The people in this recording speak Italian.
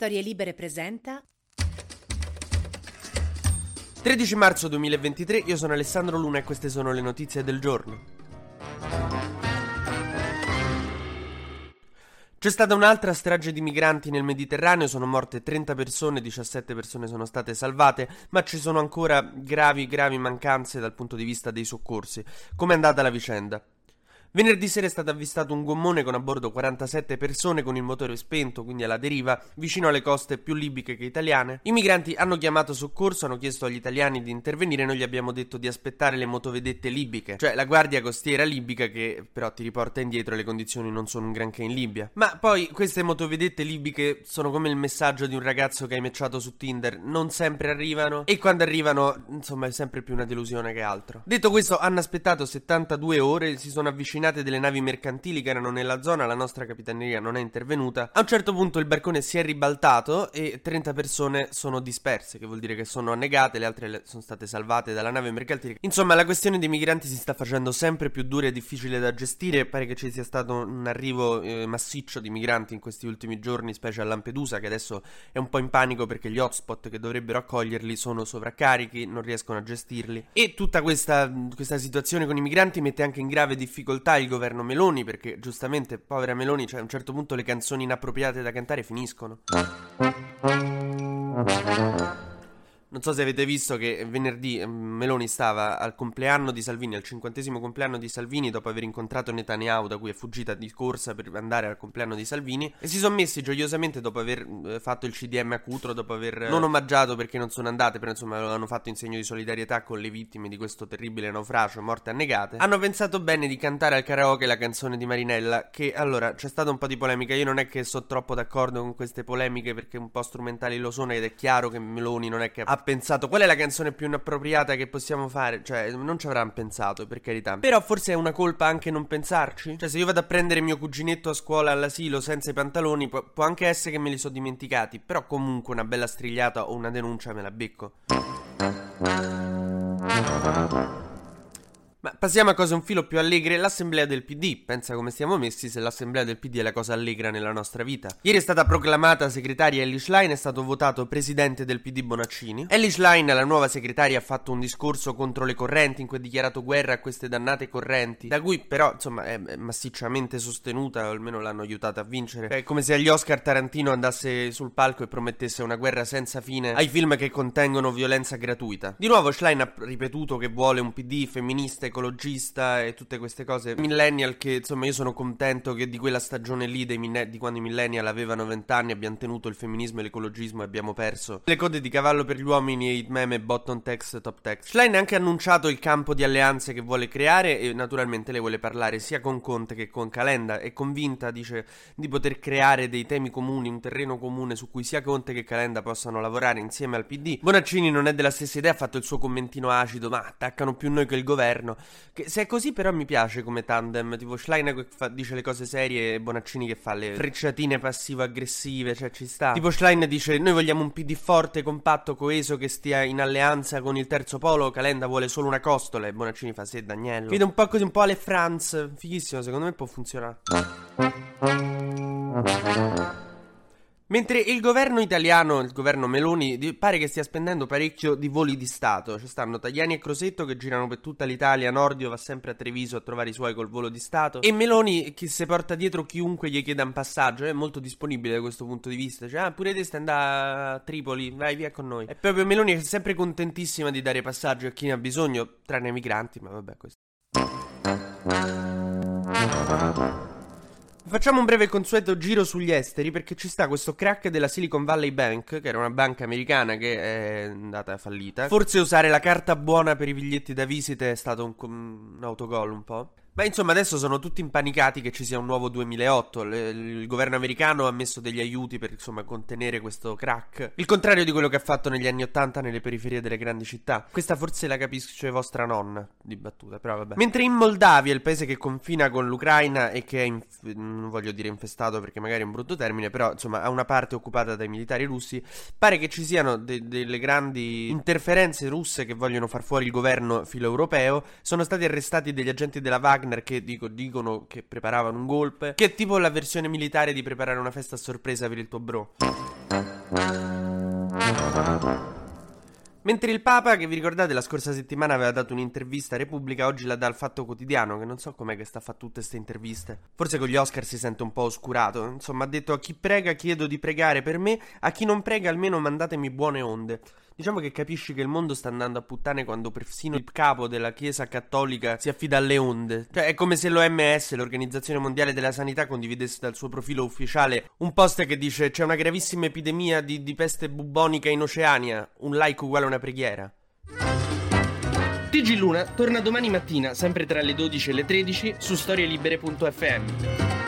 Storie Libere presenta 13 marzo 2023, io sono Alessandro Luna e queste sono le notizie del giorno. C'è stata un'altra strage di migranti nel Mediterraneo, sono morte 30 persone, 17 persone sono state salvate, ma ci sono ancora gravi, gravi mancanze dal punto di vista dei soccorsi. Com'è andata la vicenda? Venerdì sera è stato avvistato un gommone con a bordo 47 persone con il motore spento, quindi alla deriva, vicino alle coste più libiche che italiane. I migranti hanno chiamato soccorso, hanno chiesto agli italiani di intervenire e noi gli abbiamo detto di aspettare le motovedette libiche, cioè la guardia costiera libica che però ti riporta indietro e le condizioni non sono un granché in Libia. Ma poi queste motovedette libiche sono come il messaggio di un ragazzo che hai matchato su Tinder, non sempre arrivano e quando arrivano, insomma, è sempre più una delusione che altro. Detto questo, hanno aspettato 72 ore, si sono avvicinati avvicinate delle navi mercantili che erano nella zona, la nostra capitaneria non è intervenuta. A un certo punto il barcone si è ribaltato e 30 persone sono disperse, che vuol dire che sono annegate, le altre sono state salvate dalla nave mercantile. Insomma, la questione dei migranti si sta facendo sempre più dura e difficile da gestire. Pare che ci sia stato un arrivo eh, massiccio di migranti in questi ultimi giorni, specie a Lampedusa, che adesso è un po' in panico perché gli hotspot che dovrebbero accoglierli sono sovraccarichi, non riescono a gestirli. E tutta questa, questa situazione con i migranti mette anche in grave difficoltà difficoltà il governo Meloni perché giustamente, povera Meloni, cioè a un certo punto le canzoni inappropriate da cantare finiscono. Non so se avete visto che venerdì ehm, Meloni stava al compleanno di Salvini, al cinquantesimo compleanno di Salvini, dopo aver incontrato Netanyahu, da cui è fuggita di corsa per andare al compleanno di Salvini, e si sono messi gioiosamente dopo aver eh, fatto il CDM a Cutro, dopo aver non omaggiato perché non sono andate, però insomma lo hanno fatto in segno di solidarietà con le vittime di questo terribile naufragio, morte annegate. Hanno pensato bene di cantare al karaoke la canzone di Marinella, che allora c'è stata un po' di polemica. Io non è che sono troppo d'accordo con queste polemiche perché un po' strumentali lo sono ed è chiaro che Meloni non è che ha pensato qual è la canzone più inappropriata che possiamo fare. Cioè, non ci avranno pensato, per carità. Però forse è una colpa anche non pensarci. Cioè, se io vado a prendere mio cuginetto a scuola all'asilo senza i pantaloni, può, può anche essere che me li so dimenticati. Però comunque una bella strigliata o una denuncia me la becco. Ma passiamo a cose un filo più allegre. L'assemblea del PD. Pensa come stiamo messi se l'assemblea del PD è la cosa allegra nella nostra vita. Ieri è stata proclamata segretaria Ellie Schlein, è stato votato presidente del PD Bonaccini. Ellie Schlein, la nuova segretaria, ha fatto un discorso contro le correnti in cui ha dichiarato guerra a queste dannate correnti, da cui però, insomma, è massicciamente sostenuta, o almeno l'hanno aiutata a vincere. È come se agli Oscar Tarantino andasse sul palco e promettesse una guerra senza fine ai film che contengono violenza gratuita. Di nuovo Schlein ha ripetuto che vuole un PD femminista ecologista e tutte queste cose. Millennial che insomma io sono contento che di quella stagione lì minne- di quando i millennial avevano 20 anni abbiamo tenuto il femminismo e l'ecologismo e abbiamo perso le code di cavallo per gli uomini e i meme bottom text top text. Schlein ha anche annunciato il campo di alleanze che vuole creare e naturalmente lei vuole parlare sia con Conte che con Calenda. È convinta, dice, di poter creare dei temi comuni, un terreno comune su cui sia Conte che Calenda possano lavorare insieme al PD. Bonaccini non è della stessa idea, ha fatto il suo commentino acido, ma attaccano più noi che il governo. Che se è così, però, mi piace come tandem. Tipo Schlein che dice le cose serie e Bonaccini che fa le frecciatine passivo-aggressive. Cioè, ci sta. Tipo Schlein dice: Noi vogliamo un PD forte, compatto, coeso che stia in alleanza con il terzo polo. Calenda vuole solo una costola. E Bonaccini fa: Sì, Daniello. Vede un po' così, un po' alle Franz. Fighissimo, secondo me può funzionare. Mentre il governo italiano, il governo Meloni, pare che stia spendendo parecchio di voli di Stato. Ci stanno Tagliani e Crosetto che girano per tutta l'Italia, Nordio va sempre a Treviso a trovare i suoi col volo di Stato. E Meloni che si porta dietro chiunque gli chieda un passaggio, è molto disponibile da questo punto di vista. Cioè, ah, pure te stai andando a Tripoli, vai via con noi. E proprio Meloni è sempre contentissima di dare passaggio a chi ne ha bisogno, tranne ai migranti, ma vabbè, questo. Facciamo un breve consueto giro sugli esteri perché ci sta questo crack della Silicon Valley Bank, che era una banca americana che è andata fallita. Forse usare la carta buona per i biglietti da visita è stato un, un autogol un po'. Ma insomma adesso sono tutti impanicati che ci sia un nuovo 2008, Le, il governo americano ha messo degli aiuti per insomma contenere questo crack, il contrario di quello che ha fatto negli anni 80 nelle periferie delle grandi città. Questa forse la capisce vostra nonna, di battuta, però vabbè. Mentre in Moldavia, il paese che confina con l'Ucraina e che è, inf- non voglio dire infestato perché magari è un brutto termine, però insomma ha una parte occupata dai militari russi, pare che ci siano de- delle grandi interferenze russe che vogliono far fuori il governo filo europeo, sono stati arrestati degli agenti della Wagner partner che dico, dicono che preparavano un golpe, che è tipo la versione militare di preparare una festa a sorpresa per il tuo bro. Mentre il Papa, che vi ricordate la scorsa settimana aveva dato un'intervista a Repubblica, oggi la dà al Fatto Quotidiano, che non so com'è che sta a fare tutte queste interviste. Forse con gli Oscar si sente un po' oscurato. Insomma, ha detto a chi prega chiedo di pregare per me, a chi non prega almeno mandatemi buone onde. Diciamo che capisci che il mondo sta andando a puttane quando persino il capo della Chiesa cattolica si affida alle onde. Cioè, è come se l'OMS, l'Organizzazione Mondiale della Sanità, condividesse dal suo profilo ufficiale un post che dice c'è una gravissima epidemia di, di peste bubonica in Oceania, un like uguale a una preghiera. TG Luna torna domani mattina, sempre tra le 12 e le 13, su storielibere.fm.